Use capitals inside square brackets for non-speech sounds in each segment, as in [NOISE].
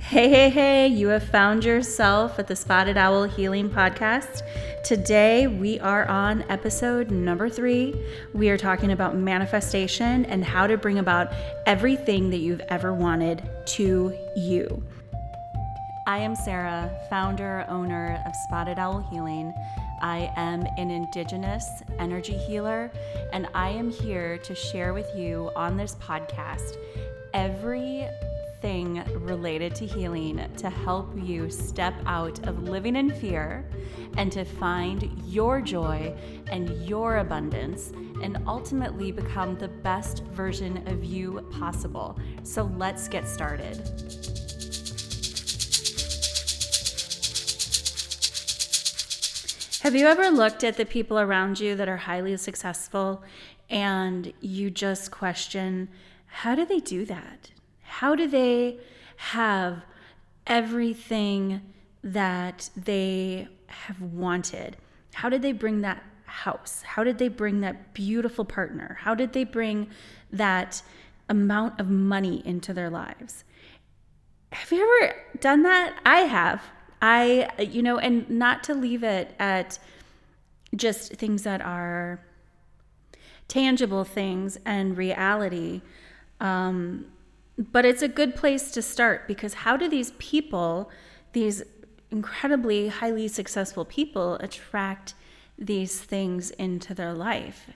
Hey, hey, hey, you have found yourself at the Spotted Owl Healing Podcast. Today we are on episode number three. We are talking about manifestation and how to bring about everything that you've ever wanted to you. I am Sarah, founder, owner of Spotted Owl Healing. I am an Indigenous energy healer, and I am here to share with you on this podcast every thing related to healing to help you step out of living in fear and to find your joy and your abundance and ultimately become the best version of you possible. So let's get started. Have you ever looked at the people around you that are highly successful and you just question, how do they do that? How do they have everything that they have wanted? How did they bring that house? How did they bring that beautiful partner? How did they bring that amount of money into their lives? Have you ever done that? I have. I, you know, and not to leave it at just things that are tangible things and reality. Um, but it's a good place to start because how do these people, these incredibly highly successful people, attract these things into their life?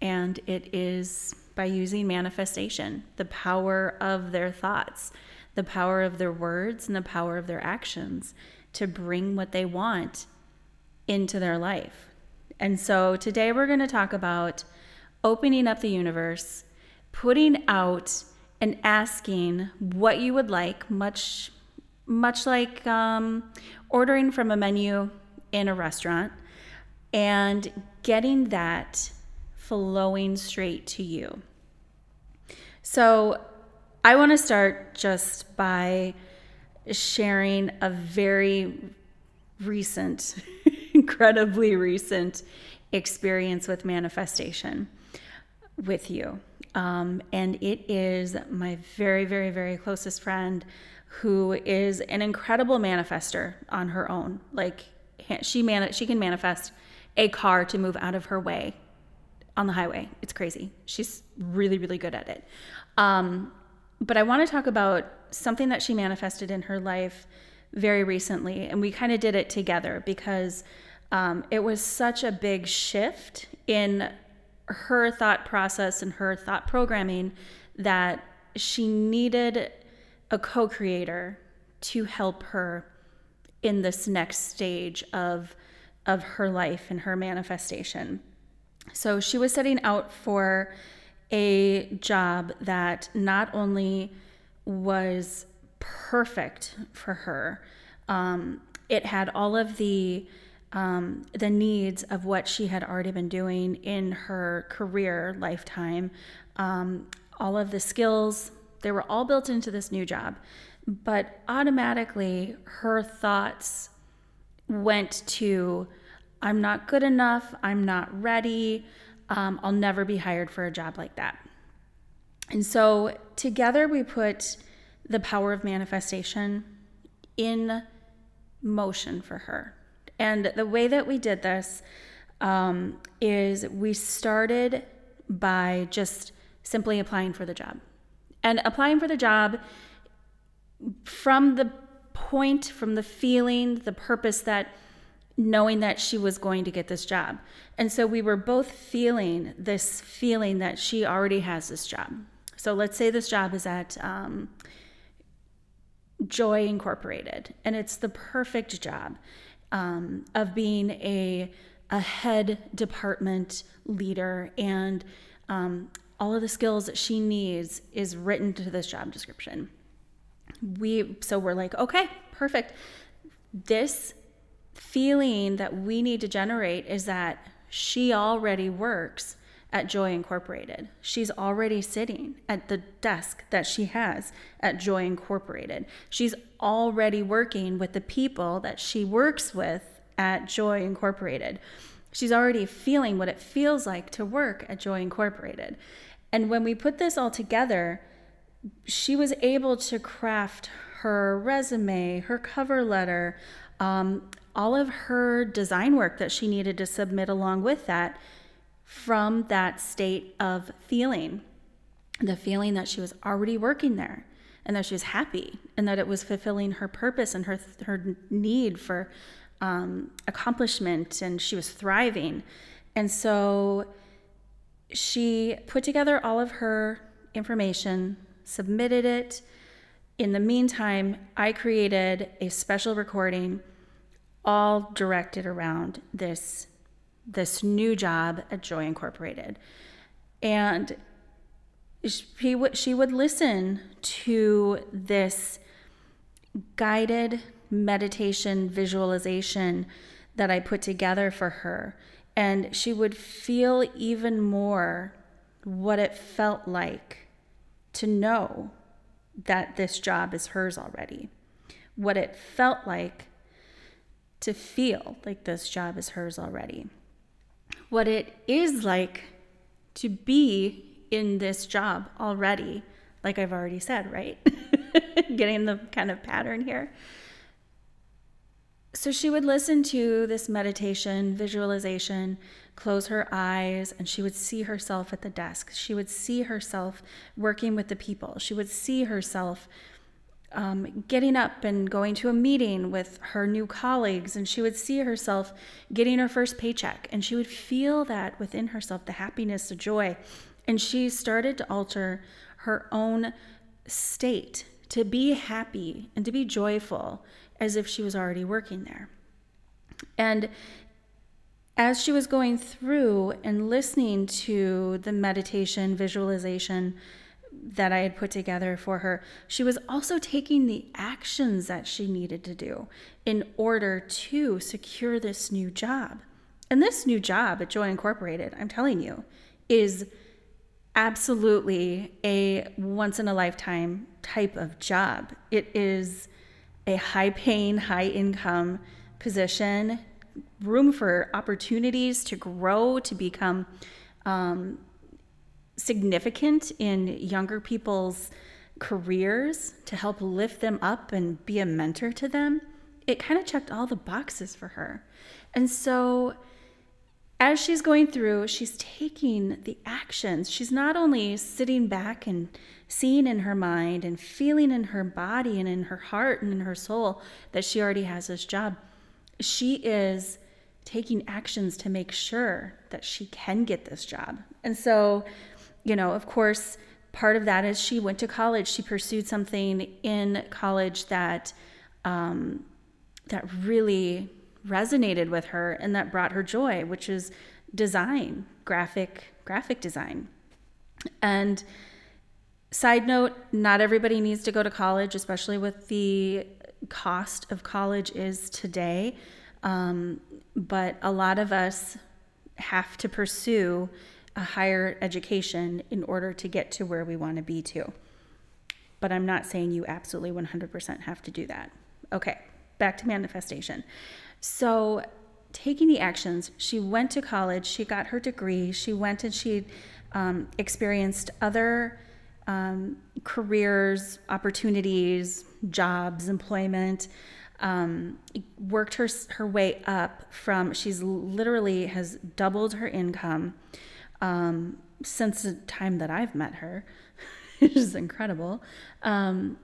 And it is by using manifestation, the power of their thoughts, the power of their words, and the power of their actions to bring what they want into their life. And so today we're going to talk about opening up the universe, putting out and asking what you would like, much much like um, ordering from a menu in a restaurant, and getting that flowing straight to you. So, I want to start just by sharing a very recent, [LAUGHS] incredibly recent experience with manifestation with you. Um, and it is my very, very, very closest friend who is an incredible manifester on her own. Like she man, she can manifest a car to move out of her way on the highway. It's crazy. She's really, really good at it. Um, but I want to talk about something that she manifested in her life very recently, and we kind of did it together because um, it was such a big shift in her thought process and her thought programming that she needed a co creator to help her in this next stage of, of her life and her manifestation. So she was setting out for a job that not only was perfect for her, um, it had all of the um, the needs of what she had already been doing in her career lifetime. Um, all of the skills, they were all built into this new job. But automatically, her thoughts went to, I'm not good enough, I'm not ready, um, I'll never be hired for a job like that. And so, together, we put the power of manifestation in motion for her. And the way that we did this um, is we started by just simply applying for the job. And applying for the job from the point, from the feeling, the purpose that knowing that she was going to get this job. And so we were both feeling this feeling that she already has this job. So let's say this job is at um, Joy Incorporated, and it's the perfect job um, of being a, a head department leader and um, all of the skills that she needs is written to this job description. We so we're like, okay, perfect. This feeling that we need to generate is that she already works at Joy Incorporated. She's already sitting at the desk that she has at Joy Incorporated. She's already working with the people that she works with at Joy Incorporated. She's already feeling what it feels like to work at Joy Incorporated. And when we put this all together, she was able to craft her resume, her cover letter, um, all of her design work that she needed to submit along with that from that state of feeling the feeling that she was already working there and that she was happy and that it was fulfilling her purpose and her her need for um, accomplishment and she was thriving. And so she put together all of her information submitted it. In the meantime i created a special recording all directed around this this new job at Joy Incorporated. And she would she would listen to this guided meditation visualization that I put together for her and she would feel even more what it felt like to know that this job is hers already. What it felt like to feel like this job is hers already. What it is like to be in this job already, like I've already said, right? [LAUGHS] Getting the kind of pattern here. So she would listen to this meditation, visualization, close her eyes, and she would see herself at the desk. She would see herself working with the people. She would see herself um, getting up and going to a meeting with her new colleagues, and she would see herself getting her first paycheck, and she would feel that within herself the happiness, the joy. And she started to alter her own state to be happy and to be joyful as if she was already working there. And as she was going through and listening to the meditation, visualization, that I had put together for her, she was also taking the actions that she needed to do in order to secure this new job. And this new job at Joy Incorporated, I'm telling you, is absolutely a once in a lifetime type of job. It is a high paying, high income position, room for opportunities to grow, to become um, significant in younger people's careers to help lift them up and be a mentor to them, it kind of checked all the boxes for her. And so as she's going through, she's taking the actions. She's not only sitting back and seeing in her mind and feeling in her body and in her heart and in her soul that she already has this job. She is taking actions to make sure that she can get this job. And so you know, of course, part of that is she went to college. She pursued something in college that um, that really resonated with her and that brought her joy, which is design, graphic graphic design. And side note, not everybody needs to go to college, especially with the cost of college is today. Um, but a lot of us have to pursue a higher education in order to get to where we want to be to. But I'm not saying you absolutely 100% have to do that. Okay, back to manifestation. So, taking the actions, she went to college, she got her degree, she went and she um, experienced other um, careers, opportunities, jobs, employment. Um, worked her her way up from she's literally has doubled her income um, since the time that I've met her, [LAUGHS] which is incredible. Um,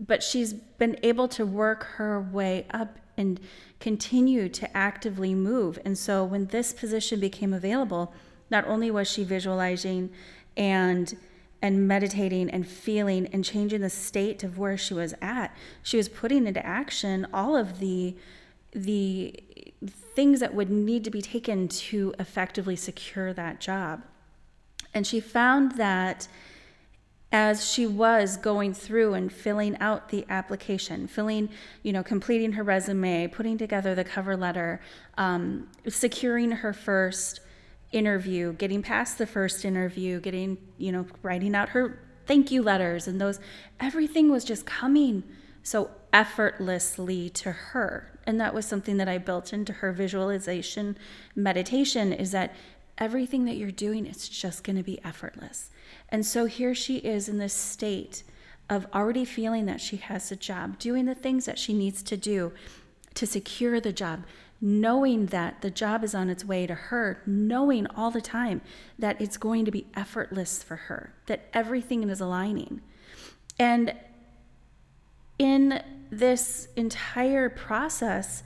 but she's been able to work her way up and continue to actively move. And so when this position became available, not only was she visualizing and and meditating and feeling and changing the state of where she was at, she was putting into action all of the the things that would need to be taken to effectively secure that job. And she found that as she was going through and filling out the application, filling, you know, completing her resume, putting together the cover letter, um, securing her first interview, getting past the first interview, getting, you know, writing out her thank you letters and those, everything was just coming so effortlessly to her and that was something that I built into her visualization meditation is that everything that you're doing it's just going to be effortless. And so here she is in this state of already feeling that she has a job, doing the things that she needs to do to secure the job, knowing that the job is on its way to her, knowing all the time that it's going to be effortless for her, that everything is aligning. And in this entire process,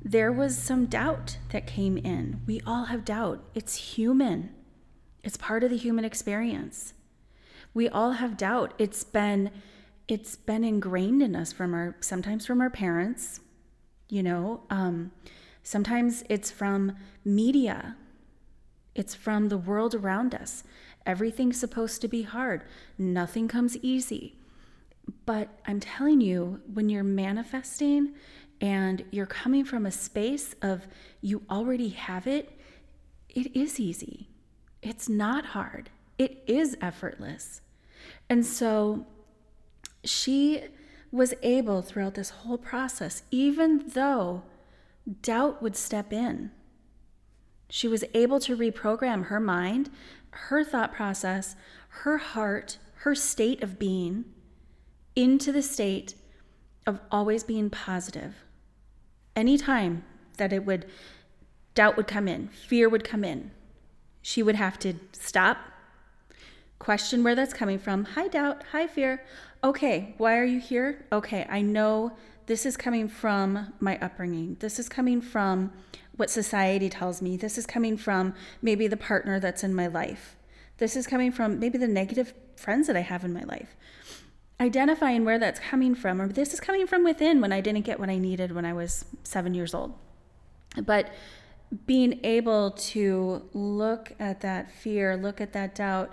there was some doubt that came in. We all have doubt. It's human. It's part of the human experience. We all have doubt. It's been it's been ingrained in us from our sometimes from our parents, you know, um, sometimes it's from media. It's from the world around us. Everything's supposed to be hard. Nothing comes easy. But I'm telling you, when you're manifesting and you're coming from a space of you already have it, it is easy. It's not hard, it is effortless. And so she was able throughout this whole process, even though doubt would step in, she was able to reprogram her mind, her thought process, her heart, her state of being into the state of always being positive. Anytime that it would, doubt would come in, fear would come in, she would have to stop, question where that's coming from. Hi, doubt. Hi, fear. Okay, why are you here? Okay, I know this is coming from my upbringing. This is coming from what society tells me. This is coming from maybe the partner that's in my life. This is coming from maybe the negative friends that I have in my life identifying where that's coming from, or this is coming from within when I didn't get what I needed when I was seven years old. But being able to look at that fear, look at that doubt,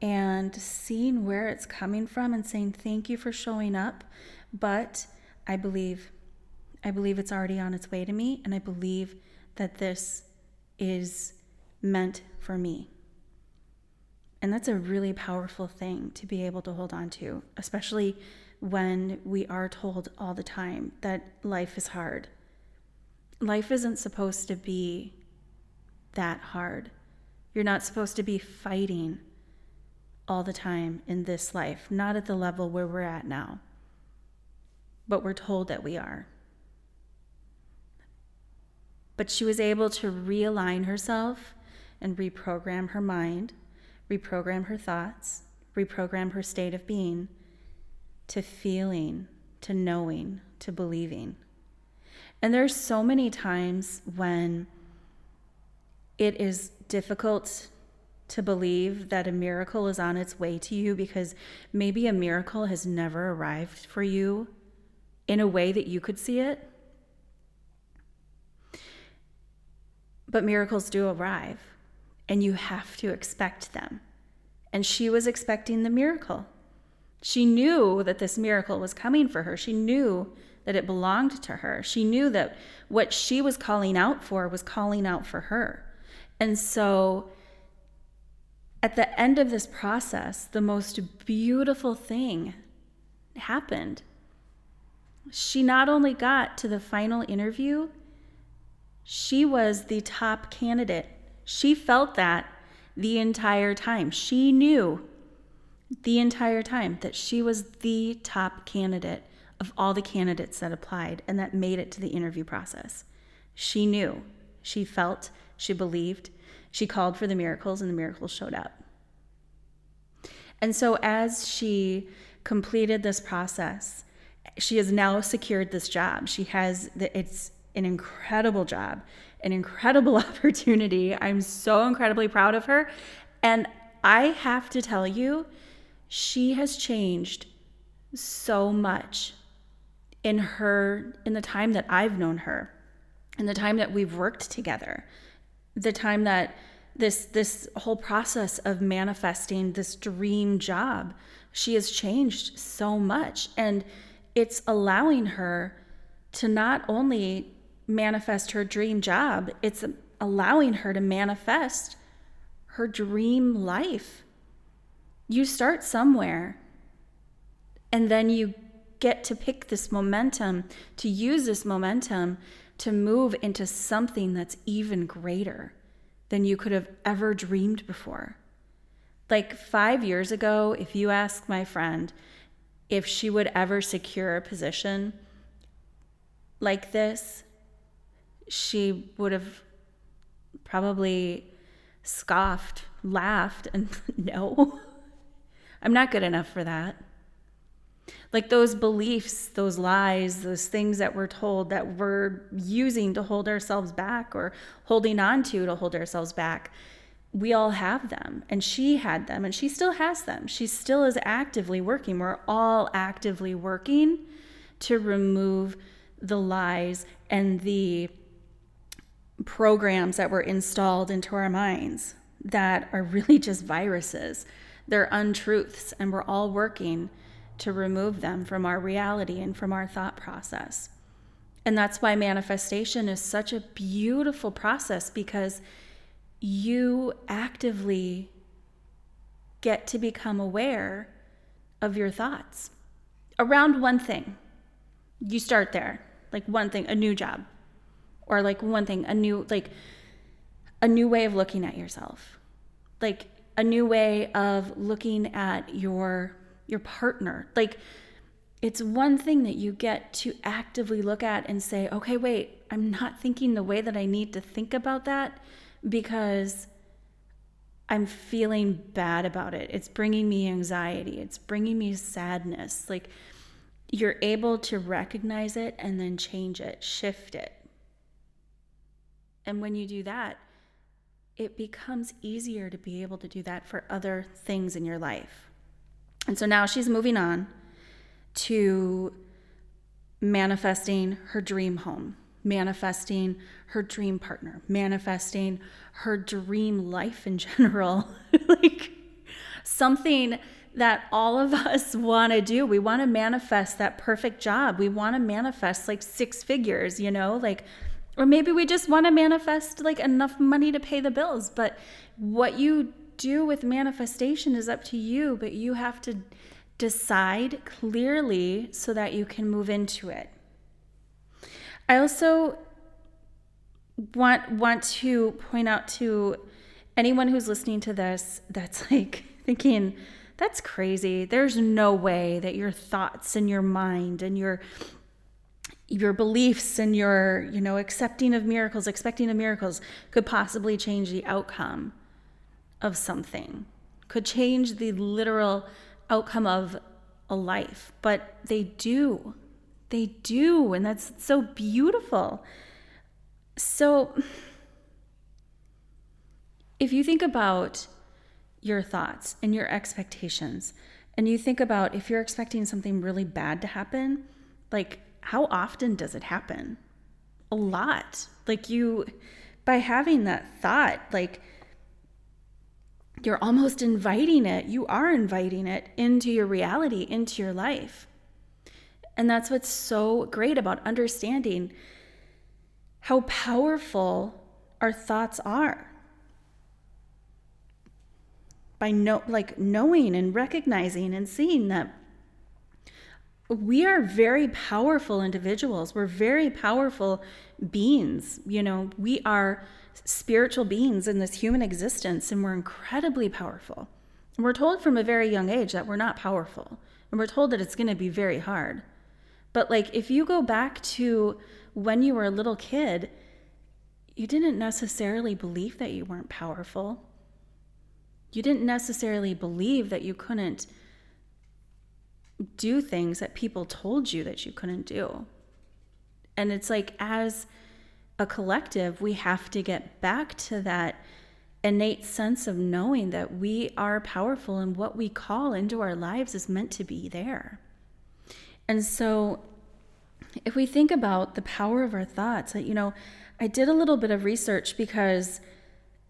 and seeing where it's coming from and saying, Thank you for showing up. But I believe, I believe it's already on its way to me, and I believe that this is meant for me. And that's a really powerful thing to be able to hold on to, especially when we are told all the time that life is hard. Life isn't supposed to be that hard. You're not supposed to be fighting all the time in this life, not at the level where we're at now. But we're told that we are. But she was able to realign herself and reprogram her mind reprogram her thoughts, reprogram her state of being to feeling, to knowing, to believing. And there's so many times when it is difficult to believe that a miracle is on its way to you because maybe a miracle has never arrived for you in a way that you could see it. But miracles do arrive and you have to expect them. And she was expecting the miracle. She knew that this miracle was coming for her. She knew that it belonged to her. She knew that what she was calling out for was calling out for her. And so at the end of this process, the most beautiful thing happened. She not only got to the final interview, she was the top candidate she felt that the entire time. She knew the entire time that she was the top candidate of all the candidates that applied and that made it to the interview process. She knew, she felt, she believed, she called for the miracles, and the miracles showed up. And so, as she completed this process, she has now secured this job. She has the, it's an incredible job an incredible [LAUGHS] opportunity. I'm so incredibly proud of her. And I have to tell you, she has changed so much in her in the time that I've known her, in the time that we've worked together, the time that this this whole process of manifesting this dream job, she has changed so much and it's allowing her to not only manifest her dream job, it's allowing her to manifest her dream life. You start somewhere, and then you get to pick this momentum, to use this momentum to move into something that's even greater than you could have ever dreamed before. Like five years ago, if you ask my friend, if she would ever secure a position like this, she would have probably scoffed, laughed, and [LAUGHS] no, I'm not good enough for that. Like those beliefs, those lies, those things that we're told that we're using to hold ourselves back or holding on to to hold ourselves back, we all have them. And she had them and she still has them. She still is actively working. We're all actively working to remove the lies and the programs that were installed into our minds that are really [LAUGHS] just viruses. They're untruths, and we're all working to remove them from our reality and from our thought process. And that's why manifestation is such a beautiful process because you actively get to become aware of your thoughts around one thing. You start there, like one thing, a new job, or like one thing, a new, like a new way of looking at yourself, like a new way of looking at your your partner. Like it's one thing that you get to actively look at and say, okay, wait, I'm not thinking the way that I need to think about that because I'm feeling bad about it. It's bringing me anxiety, it's bringing me sadness. Like you're able to recognize it and then change it, shift it. And when you do that, it becomes easier to be able to do that for other things in your life. And so now she's moving on to manifesting her dream home, manifesting her dream partner, manifesting her dream life in [LAUGHS] general. like something that all of us want to do. We want to manifest that perfect job. We want to manifest like six figures, you know, like, or maybe we just want to manifest like enough money to pay the bills. But what you do with manifestation is up to you, but you have to decide clearly so that you can move into it. I also want want to point out to anyone who's listening to this that's like [LAUGHS] thinking that's crazy. There's no way that your thoughts and your mind and your your beliefs and your, you know, accepting of miracles, expecting of miracles could possibly change the outcome of something, could change the literal outcome of a life. But they do. They do. And that's so beautiful. So, if you think about your thoughts and your expectations, and you think about if you're expecting something really bad to happen, like how often does it happen? A lot. Like you, by having that thought, like you're almost inviting it. You are inviting it into your reality, into your life. And that's what's so great about understanding how powerful our thoughts are. By no, like knowing and recognizing and seeing that we are very powerful individuals. We're very powerful beings. You know, we are spiritual beings in this human existence and we're incredibly powerful. And we're told from a very young age that we're not powerful. And we're told that it's going to be very hard. But like if you go back to when you were a little kid, you didn't necessarily believe that you weren't powerful. You didn't necessarily believe that you couldn't do things that people told you that you couldn't do. And it's like as a collective, we have to get back to that innate sense of knowing that we are powerful and what we call into our lives is meant to be there. And so, if we think about the power of our thoughts, you know, I did a little bit of research because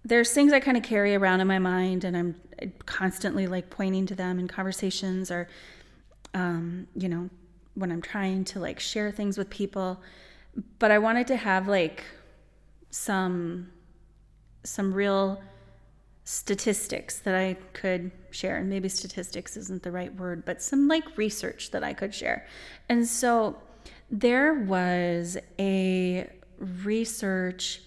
there's things I kind of carry around in my mind and I'm constantly like pointing to them in conversations or, um, you know, when I'm trying to like share things with people but I wanted to have like some some real statistics that I could share. And maybe statistics isn't the right word, but some like research that I could share. And so there was a research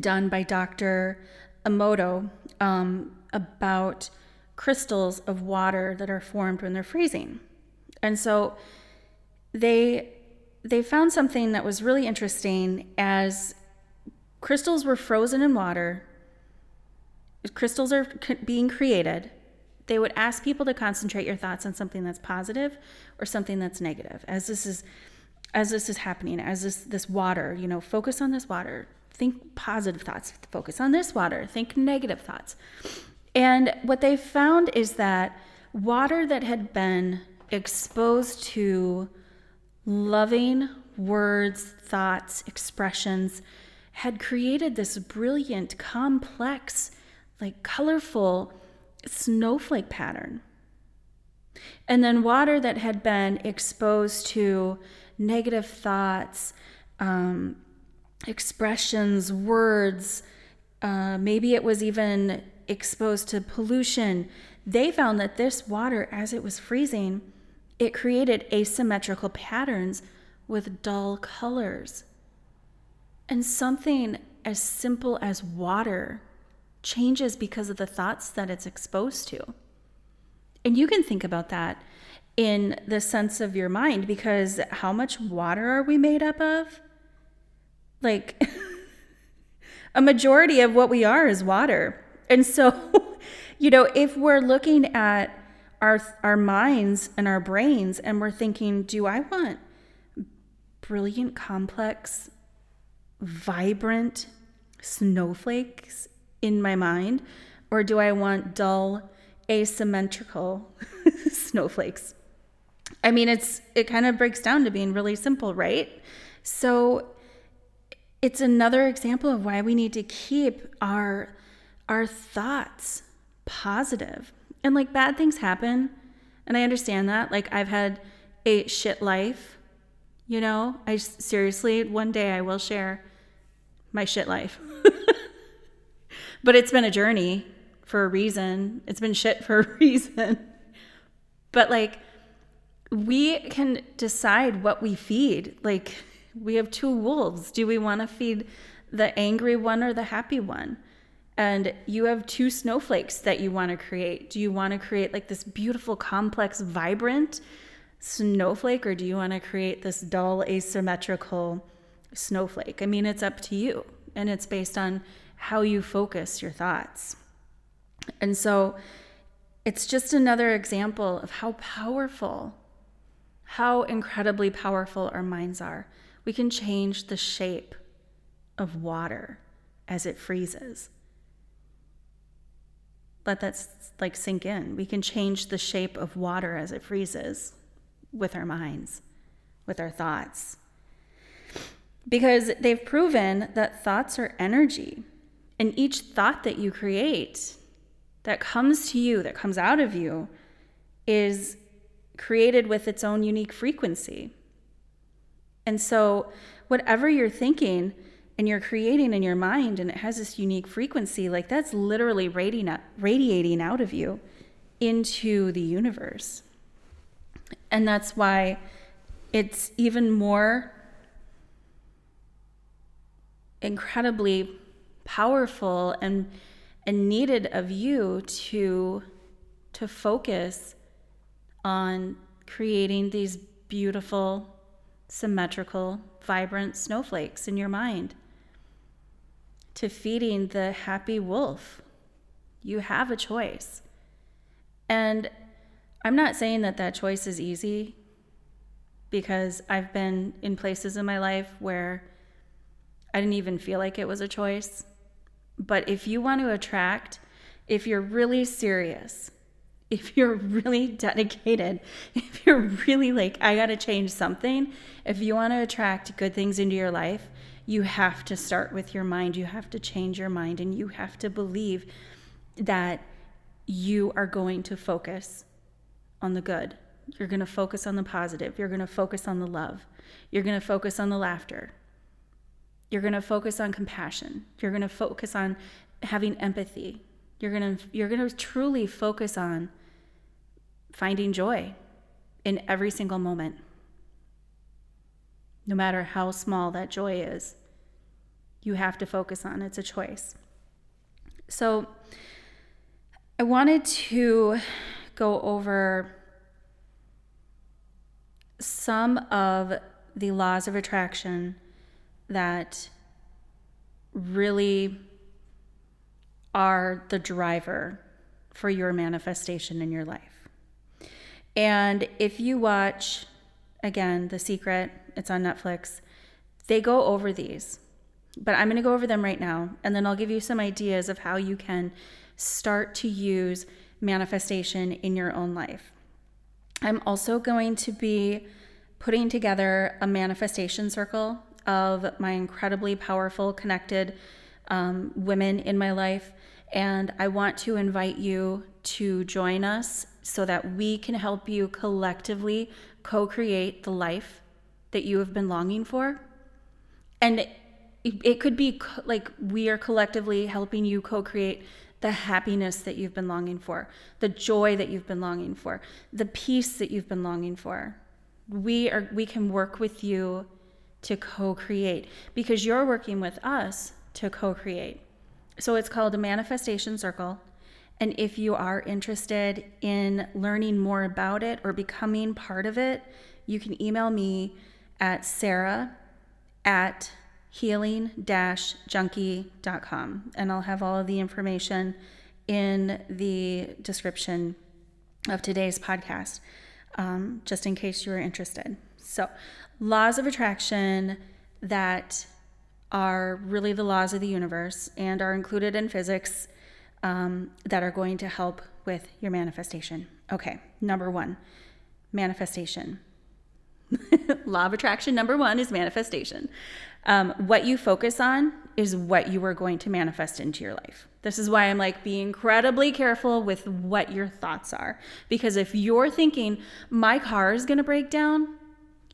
done by Dr. Emoto um, about crystals of water that are formed when they're freezing. And so they they found something that was really interesting as crystals were frozen in water. Crystals are being created. They would ask people to concentrate your thoughts on something that's positive or something that's negative. As this is as this is happening, as this this water, you know, focus on this water. Think positive thoughts. Focus on this water. Think negative thoughts. And what they found is that water that had been exposed to loving words, thoughts, expressions had created this brilliant, complex, like colorful snowflake pattern. And then water that had been exposed to negative thoughts, um, expressions, words, uh, maybe it was even exposed to pollution. They found that this water, as it was freezing, it created asymmetrical patterns with dull colors. And something as simple as water changes because of the thoughts that it's exposed to. And you can think about that in the sense of your mind because how much water are we made up of? Like, [LAUGHS] a majority of what we are is water. And so, [LAUGHS] you know, if we're looking at our our minds and our brains and we're thinking, do I want brilliant, complex, vibrant snowflakes in my mind or do I want dull, asymmetrical [LAUGHS] snowflakes? I mean, it's it kind of breaks down to being really simple, right? So it's another example of why we need to keep our our thoughts positive. And like bad things happen, and I understand that. Like I've had a shit life, you know? I seriously one day I will share my shit life. [LAUGHS] but it's been a journey for a reason. It's been shit for [LAUGHS] a reason. But like we can decide what we feed. Like we have two wolves. Do we want to feed the angry one or the happy one? And you have two snowflakes that you want to create. Do you want to create like this beautiful, complex, vibrant snowflake, or do you want to create this dull, asymmetrical snowflake? I mean, it's up to you, and it's based on how you focus your thoughts. And so it's just another example of how powerful, how incredibly powerful our minds are we can change the shape of water as it freezes. Let that like sink in. We can change the shape of water as it freezes with our minds, with our thoughts. Because they've proven that thoughts are energy. And each thought that you create, that comes to you, that comes out of you, is created with its own unique frequency. And so, whatever you're thinking and you're creating in your mind, and it has this unique frequency, like that's literally radiating out of you into the universe. And that's why it's even more incredibly powerful and and needed of you to to focus on creating these beautiful symmetrical, vibrant snowflakes in your mind, to feeding the happy wolf. You have a choice. And I'm not saying that that choice is easy because I've been in places in my life where I didn't even feel like it was a choice. But if you want to attract, if you're really serious if you're really dedicated, [LAUGHS] if you're really like, I got to change something, if you want to attract good things into your life, you have to start with your mind. You have to change your mind and you have to believe that you are going to focus on the good. You're going to focus on the positive. You're going to focus on the love. You're going to focus on the laughter. You're going to focus on compassion. You're going to focus on having empathy. You're going to you're going to truly focus on finding joy in every single moment, no matter how small that joy is. You have to focus on it's a choice. So, I wanted to go over some of the laws of attraction that really are the driver for your manifestation in your life. And if you watch, again, The Secret, it's on Netflix, they go over these. But I'm going to go over them right now, and then I'll give you some ideas of how you can start to use manifestation in your own life. I'm also going to be putting together a manifestation circle of my incredibly powerful, connected um, women in my life. And I want to invite you to join us so that we can help you collectively co create the life that you have been longing for. And it, it could be co- like we are collectively helping you co create the happiness that you've been longing for, the joy that you've been longing for, the peace that you've been longing for. We are we can work with you to co-create because you're working with us to co-create. So it's called a manifestation circle. And if you are interested in learning more about it or becoming part of it, you can email me at sarah at healing junkie.com. And I'll have all of the information in the description of today's podcast, um, just in case you are interested. So, laws of attraction that are really the laws of the universe and are included in physics um, that are going to help with your manifestation. Okay, number one, manifestation. [LAUGHS] Law of attraction number one is manifestation. Um, what you focus on is what you are going to manifest into your life. This is why I'm like, be incredibly careful with what your thoughts are. Because if you're thinking, my car is going to break down,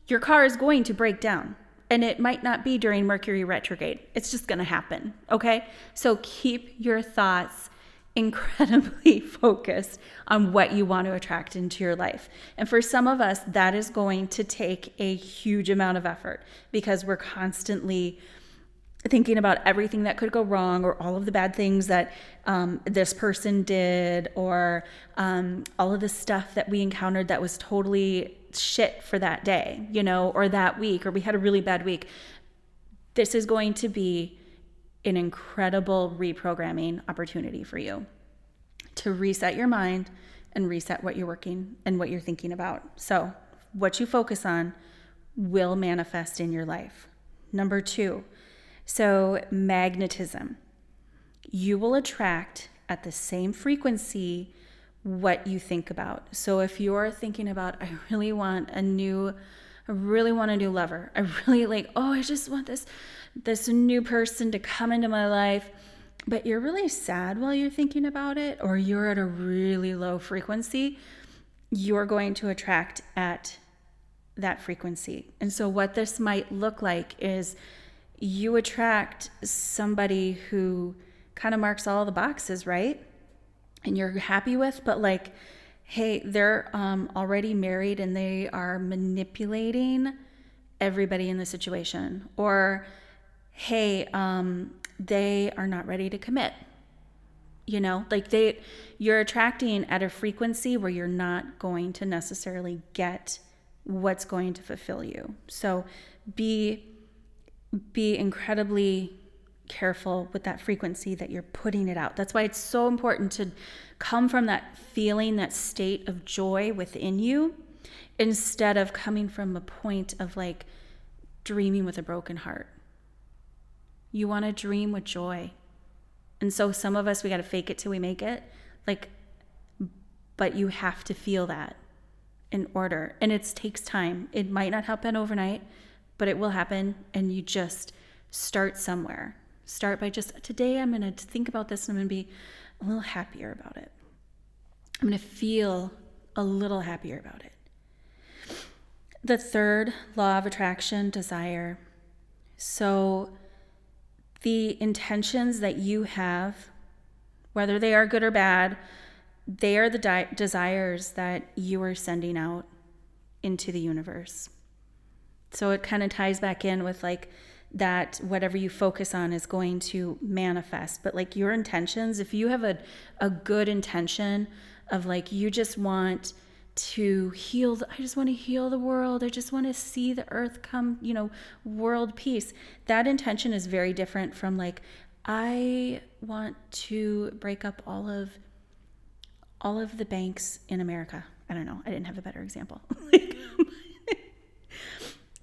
your car is going to break down. And it might not be during Mercury retrograde. It's just going to happen. Okay. So keep your thoughts incredibly [LAUGHS] focused on what you want to attract into your life. And for some of us, that is going to take a huge amount of effort because we're constantly thinking about everything that could go wrong or all of the bad things that um, this person did or um, all of the stuff that we encountered that was totally shit for that day, you know, or that week, or we had a really bad week. This is going to be an incredible reprogramming opportunity for you to reset your mind and reset what you're working and what you're thinking about. So, what you focus on will manifest in your life. Number two, so magnetism. You will attract at the same frequency what you think about. So, if you're thinking about, I really want a new, I really want a new lover, I really like, oh, I just want this this new person to come into my life, but you're really sad while you're thinking about it, or you're at a really low frequency, you're going to attract at that frequency. And so, what this might look like is you attract somebody who kind of marks all the boxes, right? And you're happy with, but like, hey, they're um, already married and they are manipulating everybody in the situation. Or hey, um, they are not ready to commit. You know, like they, you're attracting at a frequency where you're not going to necessarily get what's going to fulfill you. So be, be incredibly careful with that frequency that you're putting it out. That's why it's so important to come from that feeling, that state of joy within you, instead of coming from a point of like dreaming with a broken heart. You want to dream with joy. And so some of us, we got to fake it till we make it. Like, but you have to feel that in order. And it takes time. It might not happen overnight, but it will happen. And you just start somewhere. Start by just, today I'm going to think about this and I'm going to be a little happier about it. I'm going to feel a little happier about it. The third law of attraction, desire. So, the intentions that you have, whether they are good or bad, they are the di- desires that you are sending out into the universe. So it kind of ties back in with like that whatever you focus on is going to manifest. But like your intentions, if you have a, a good intention of like you just want to heal the, i just want to heal the world. I just want to see the earth come you know world peace. That intention is very different from like i want to break up all of all of the banks in america. I don't know. I didn't have a better example. [LAUGHS] [LAUGHS]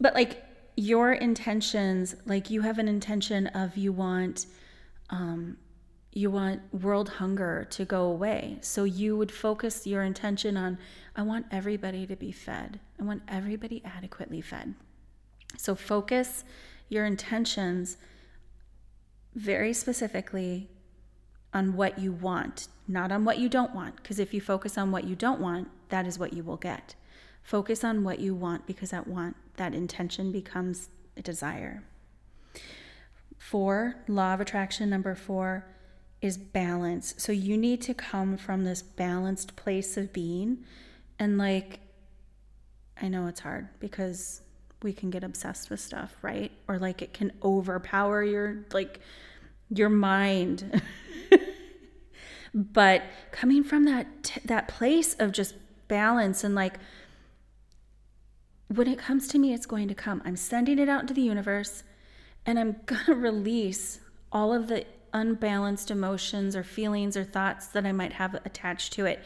But like your intentions like you have an intention of you want um you want world hunger to go away. So you would focus your intention on I want everybody to be fed. I want everybody adequately fed. So focus your intentions very specifically on what you want, not on what you don't want. Because if you focus on what you don't want, that is what you will get. Focus on what you want because that want, that intention becomes a desire. Four, law of attraction number four is balance. So you need to come from this balanced place of being. And like, I know it's hard because we can get obsessed with stuff, right? Or like it can overpower your, like, your mind. [LAUGHS] but coming from that that place of just balance and like when it comes to me it's going to come i'm sending it out into the universe and i'm [LAUGHS] going to release all of the unbalanced emotions or feelings or thoughts that I might have attached to it.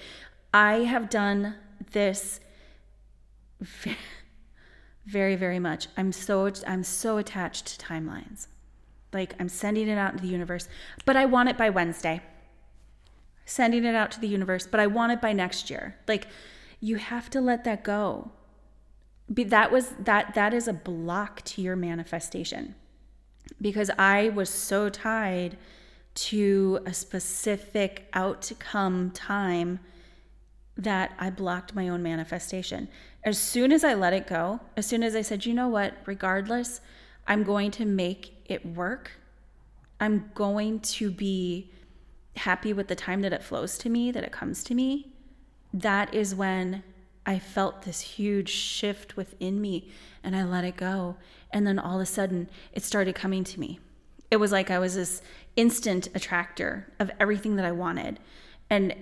I have done this [LAUGHS] very very much. I'm so I'm so attached to timelines. Like I'm sending it out into the universe, but I want it by Wednesday. Sending it out to the universe, but I want it by next year. Like you have to let that go. Be, that was that that is a block to your manifestation because I was so tied to a specific outcome time that I blocked my own manifestation. As soon as I let it go, as soon as I said, you know what, regardless, I'm going to make it work. I'm going to be happy with the time that it flows to me, that it comes to me. That is when I felt this huge shift within me and I let it go. And then all of a sudden, it started coming to me. It was like I was this instant attractor of everything that I wanted. And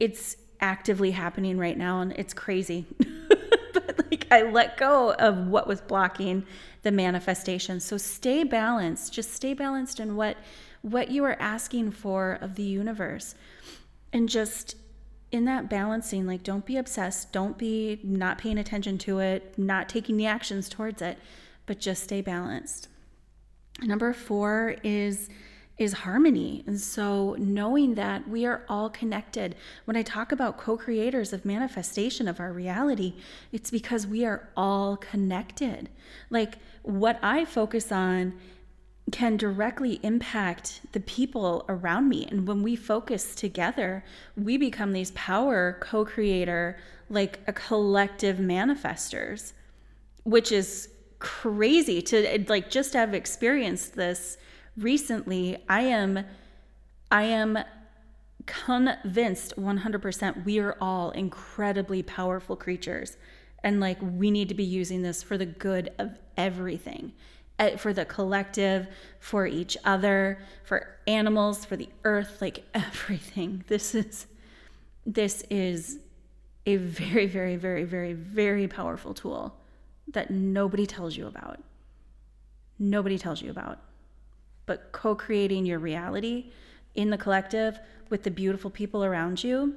it's actively happening right now and it's crazy. [LAUGHS] but like I let go of what was blocking the manifestation. So stay balanced. Just stay balanced in what what you are asking for of the universe. And just in that balancing, like don't be obsessed, don't be not paying attention to it, not taking the actions towards it, but just stay balanced. Number 4 is is harmony. And so, knowing that we are all connected, when I talk about co creators of manifestation of our reality, it's because we are all connected. Like, what I focus on can directly impact the people around me. And when we focus together, we become these power co creator, like a collective manifestors, which is crazy to like just have experienced this recently i am i am convinced 100% we are all incredibly powerful creatures and like we need to be using this for the good of everything for the collective for each other for animals for the earth like [LAUGHS] everything this is this is a very very very very very powerful tool that nobody tells you about nobody tells you about but co creating your reality in the collective with the beautiful people around you.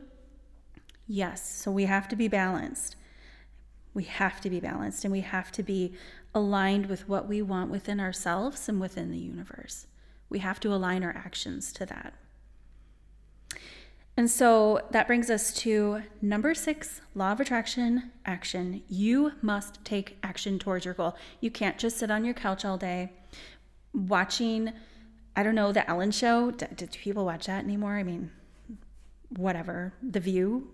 Yes, so we have to be balanced. We have to be balanced and we have to be aligned with what we want within ourselves and within the universe. We have to align our actions to that. And so that brings us to number six law of attraction action. You must take action towards your goal. You can't just sit on your couch all day watching, I don't know, the Ellen show. Do, do people watch that anymore? I mean, whatever. The View.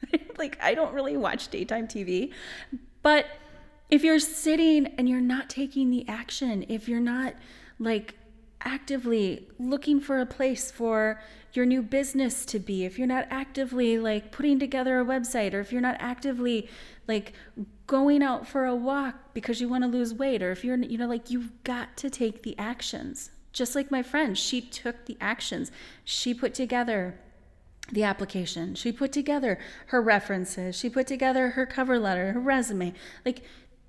[LAUGHS] like, I don't really watch daytime TV. But if you're sitting and you're not taking the action, if you're not like actively looking for a place for your new business to be, if you're not actively like putting together a website, or if you're not actively like going out for a walk because you want to lose weight, or if you're, you know, like you've got to take the actions. Just like my friend, she took the actions. She put together the application. She put together her references. She put together her cover letter, her resume. Like,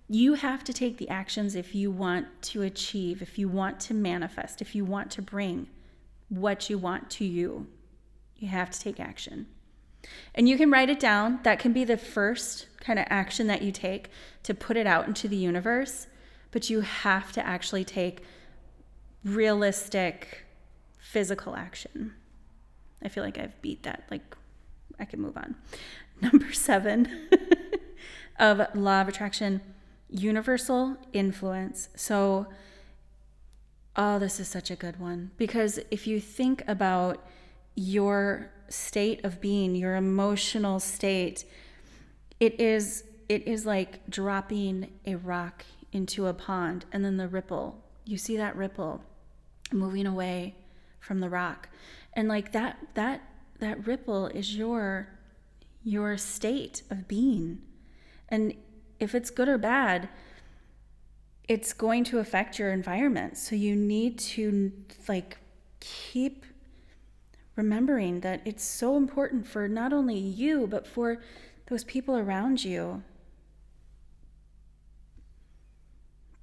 you have to take the actions if you want to achieve, if you want to manifest, if you want to bring what you want to you. You have to take action. And you can write it down. That can be the first kind of action that you take to put it out into the universe. But you have to actually take realistic physical action. I feel like I've beat that. Like, I can move on. [LAUGHS] Number seven [LAUGHS] of law of attraction universal influence. So, oh, this is such a good one because if you think about your state of being, your emotional state, it is it is like dropping a rock into a pond and then the ripple. You see that ripple moving away from the rock. And like that that that ripple is your your state of being. And if it's good or bad, it's going to affect your environment. So you need to like keep remembering that it's so important for not only you, but for those people around you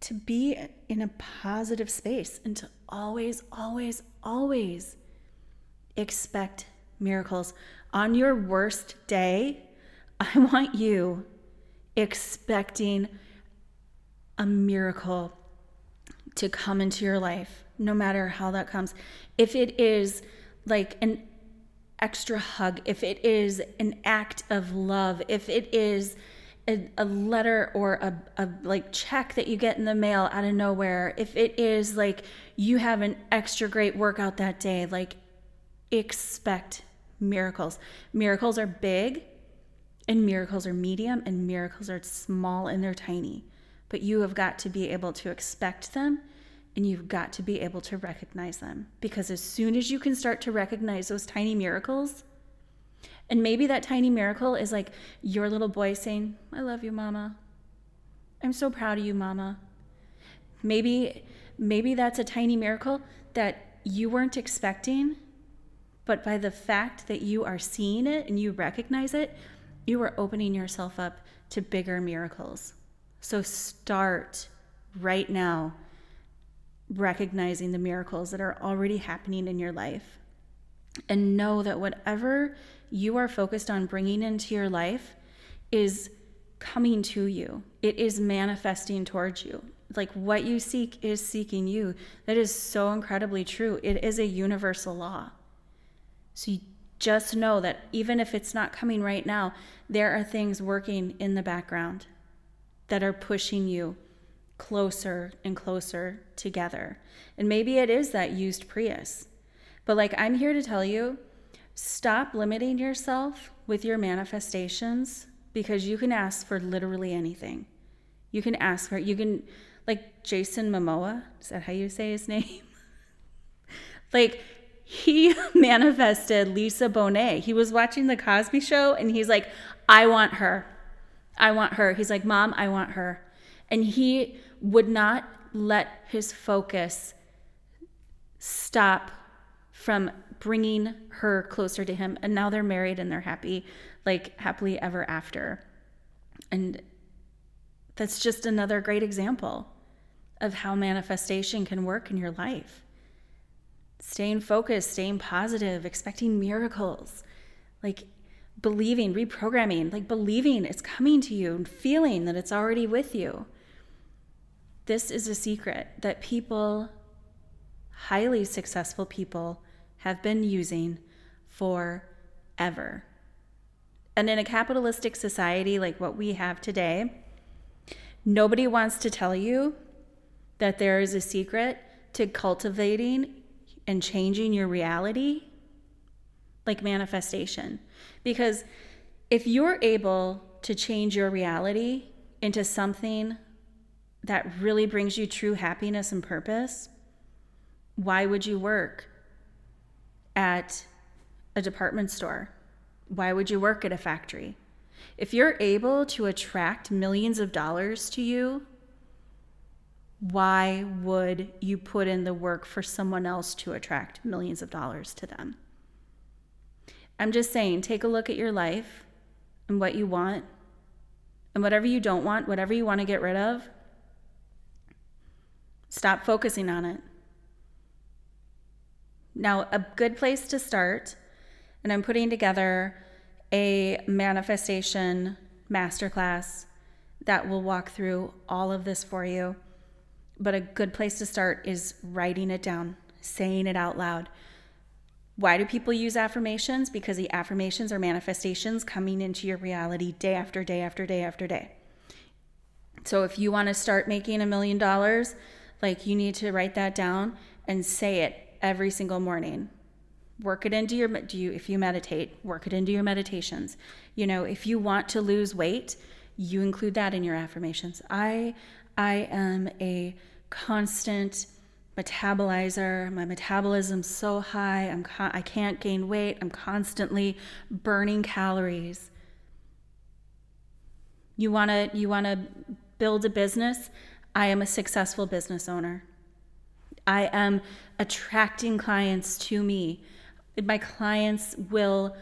to be in a positive space and to always, always, always expect miracles. On your worst day, I [LAUGHS] want you expecting a miracle to come into your life, no matter how that comes. If it is like an extra hug, if it is an act of love, if it is a, a, letter or a, a like check that you get in the mail out of nowhere, if it is like you have an extra great workout that day, like expect miracles. Miracles are big and miracles are medium and miracles are small and they're tiny. But you have got to be able to expect them and you've got to be able to recognize them because as soon as you can start to recognize those tiny miracles, and maybe that tiny miracle is like your little boy saying, I love you, mama. I'm so proud of you, mama. Maybe maybe that's a tiny miracle that you weren't expecting, but by the fact that you are seeing it and you recognize it, you are opening yourself up to bigger miracles. So start right now recognizing the miracles that are already happening in your life. And know that whatever you are focused on bringing into your life is coming to you, it is manifesting towards you. Like what you seek is seeking you. That is so incredibly true. It is a universal law. So you just know that even if it's not coming right now, there are things working in the background that are pushing you closer and closer together. And maybe it is that used Prius. But like I'm here to tell you, stop limiting yourself with your manifestations because you can ask for literally anything. You can ask for you can like Jason Momoa, is that how you say his [LAUGHS] name? like he [LAUGHS] manifested Lisa Bonet. He was watching the Cosby show and he's like, I want her. I want her. He's like, Mom, I want her. And he would not let his focus stop from bringing her closer to him. And now they're married and they're happy, like happily ever after. And that's just another great example of how manifestation can work in your life. Staying focused, staying positive, expecting miracles, like believing, reprogramming, like believing it's coming to you and feeling that it's already with you. This is a secret that people, highly successful people, have been using forever. And in a capitalistic society like what we have today, nobody wants to tell you that there is a secret to cultivating and changing your reality like manifestation. Because if you're able to change your reality into something that really brings you true happiness and purpose, why would you work at a department store? Why would you work at a factory? If you're able to attract millions of dollars to you, why would you put in the work for someone else to attract millions of dollars to them? I'm just saying, take a look at your life and what you want and whatever you don't want, whatever you want to get rid of. Stop focusing on it. Now, a good place to start, and I'm putting together a manifestation masterclass that will walk through all of this for you. But a good place to start is writing it down, saying it out loud. Why do people use affirmations? Because the affirmations are manifestations coming into your reality day after day after day after day. So if you want to start making a million dollars, like you need to write that down and say it every single morning. Work it into your do you if you meditate, work it into your meditations. You know, if you want to lose weight, you include that in your affirmations. I I am a constant metabolizer. My metabolism's so high. I'm con- I can't gain weight. I'm constantly burning calories. You want to you want to build a business? I am a successful business owner. I am attracting clients to me. My clients will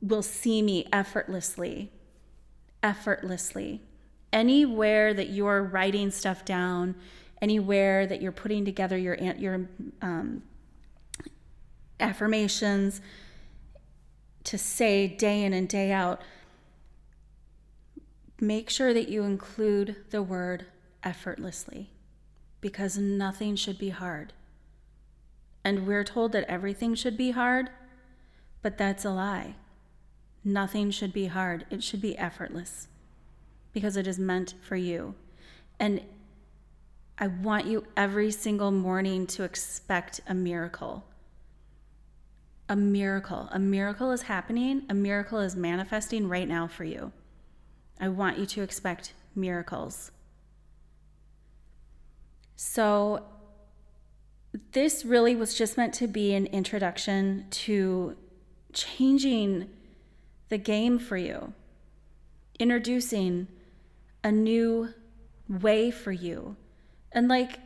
will see me effortlessly. Effortlessly. Anywhere that you're writing stuff down, anywhere that you're putting together your your um, affirmations to say day in and day out make sure that you include the word effortlessly because nothing should be hard. And we're told that everything should be hard but that's a lie. Nothing should be hard. It should be effortless because it is meant for you and I want you every single morning to expect a miracle. A miracle. A miracle is happening. A miracle is manifesting right now for you. I want you to expect miracles. So, this really was just meant to be an introduction to changing the game for you, introducing a new way for you and like,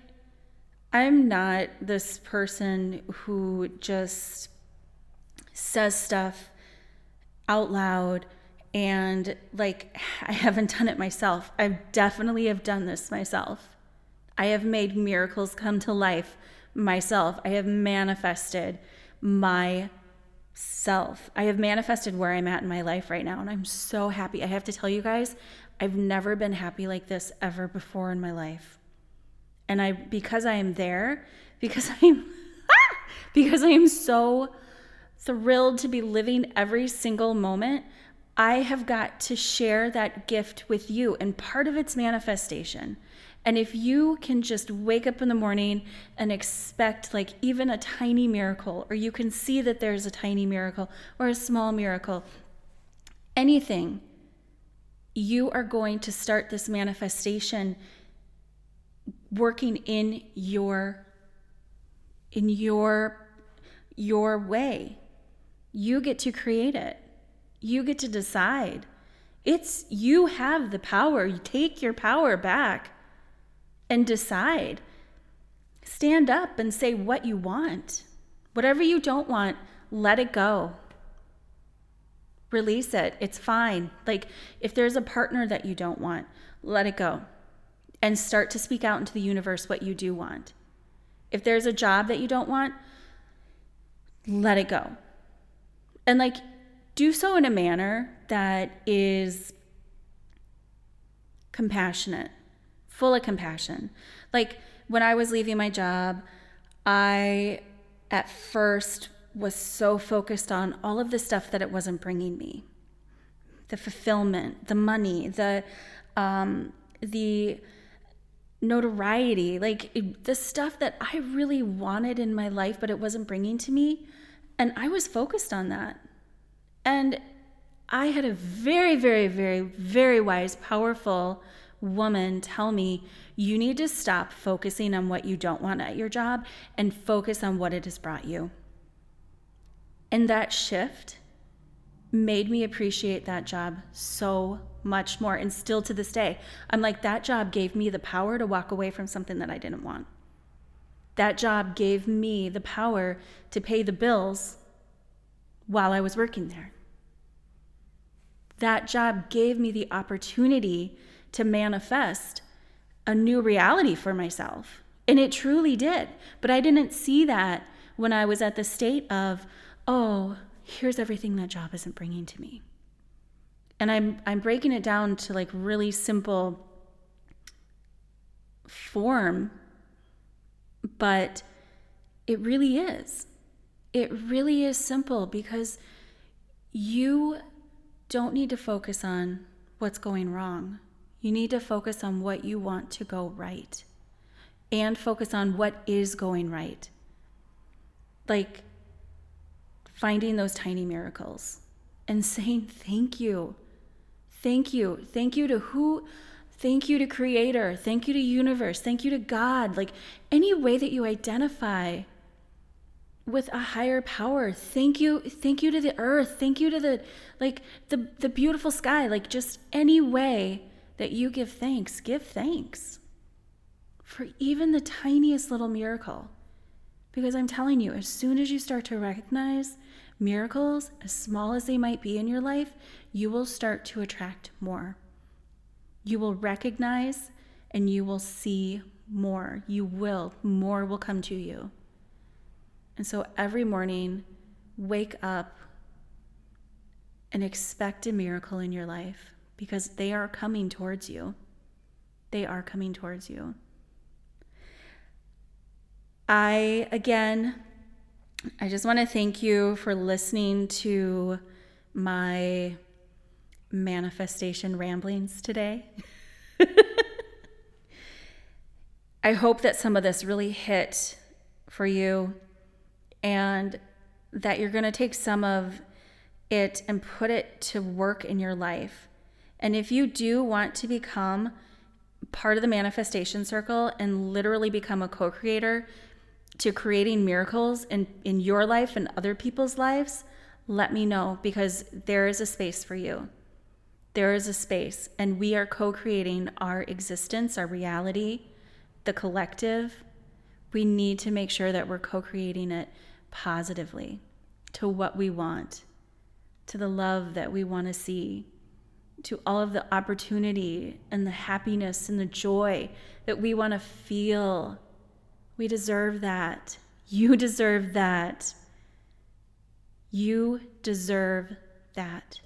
I'm not this person who just says stuff out loud and like [LAUGHS] I haven't done it myself. I definitely have done this myself. I have made miracles come to life myself. I have manifested myself. I have manifested where I'm at in my life right now and I'm so happy. I have to tell you guys, I've never been happy like this ever before in my life and I because I am there, [LAUGHS] because I'm [LAUGHS] because I am so thrilled to be living every single moment, I have got to share that gift with you and part of its manifestation. And if you can just wake up in the morning and expect like even a tiny miracle, or you can see that there's a tiny miracle or a small miracle, anything, you are going to start this manifestation working in your in your your way. You get to create it. You get to decide. It's you have the power. You take your power back and decide. Stand up and say what you want. Whatever you don't want, let it go. Release it. It's fine. Like if there's a partner that you don't want, let it go and start to speak out into the universe what you do want. If there's a job that you don't want, let it go. And like, do so in a manner that is compassionate, full of compassion. Like, when I was leaving my job, I at first was so focused on all of the stuff that it wasn't bringing me the fulfillment, the money, the, um, the, notoriety, like the stuff that I really wanted in my life, but it wasn't bringing to me. And I was focused on that. And I had a very, very, very, very wise, powerful woman tell me, you need to stop focusing on what you don't want at your job and focus on what it has brought you. And that shift made me appreciate that job so much more. And still to this day, I'm like, that job gave me the power to walk away from something that I didn't want. That job gave me the power to pay the bills while I was working there. That job gave me the opportunity to manifest a new reality for myself. And it truly did. But I didn't see that when I was at the state of, oh, here's everything that job isn't bringing to me. And I'm I'm breaking it down to like really simple form, but it really is. It really is simple because you don't need to focus on what's going wrong. You need to focus on what you want to go right and focus on what is going right. Like finding those tiny miracles and saying thank you. Thank you. Thank you to who thank you to creator, thank you to universe, thank you to God. Like any way that you identify with a higher power. Thank you, thank you to the earth. Thank you to the like the the beautiful sky. Like just any way that you give thanks, give thanks for even the tiniest little miracle. Because I'm telling you, as soon as you start to recognize miracles, as small as they might be in your life, you will start to attract more. You will recognize and you will see more. You will, more will come to you. And so every morning, wake up and expect a miracle in your life because they are coming towards you. They are coming towards you. I, again, I just want to thank you for listening to my manifestation ramblings today. [LAUGHS] I hope that some of this really hit for you and that you're going to take some of it and put it to work in your life. And if you do want to become part of the manifestation circle and literally become a co creator to creating miracles in, in your life and other people's lives, let me know because there is a space for you. There is a space, and we are co creating our existence, our reality, the collective. We need to make sure that we're co creating it positively to what we want, to the love that we want to see, to all of the opportunity and the happiness and the joy that we want to feel. We deserve that. You deserve that. You deserve that.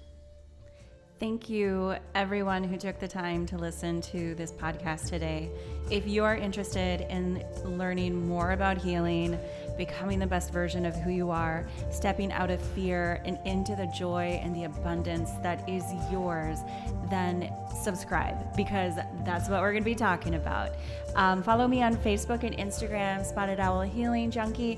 Thank you, everyone who took the time to listen to this podcast today. If you are interested in learning more about healing, becoming the best version of who you are, stepping out of fear and into the joy and the abundance that is yours, then subscribe because that's what we're going to be talking about. Um, follow me on Facebook and Instagram, Spotted Owl Healing Junkie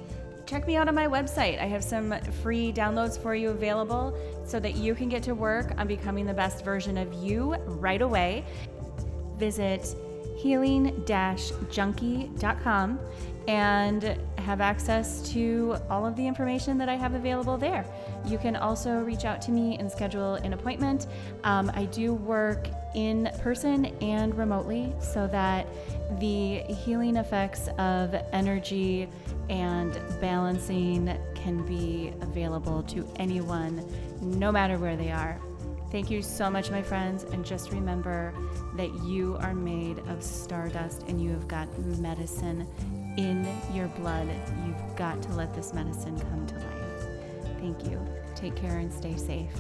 check me out on my website. I have some free downloads for you available so that you can get to work on becoming the best version of you right away. Visit healing junkie.com and have access to all of the information that I have available there. You can also reach out to me and schedule an appointment. Um, I do work in person and remotely so that the healing effects of energy and balancing can be available to anyone, no matter where they are. Thank you so much, my friends, and just remember that you are made of stardust and you have got medicine in your blood. You've got to let this medicine come to life. Thank you. Take care and stay safe.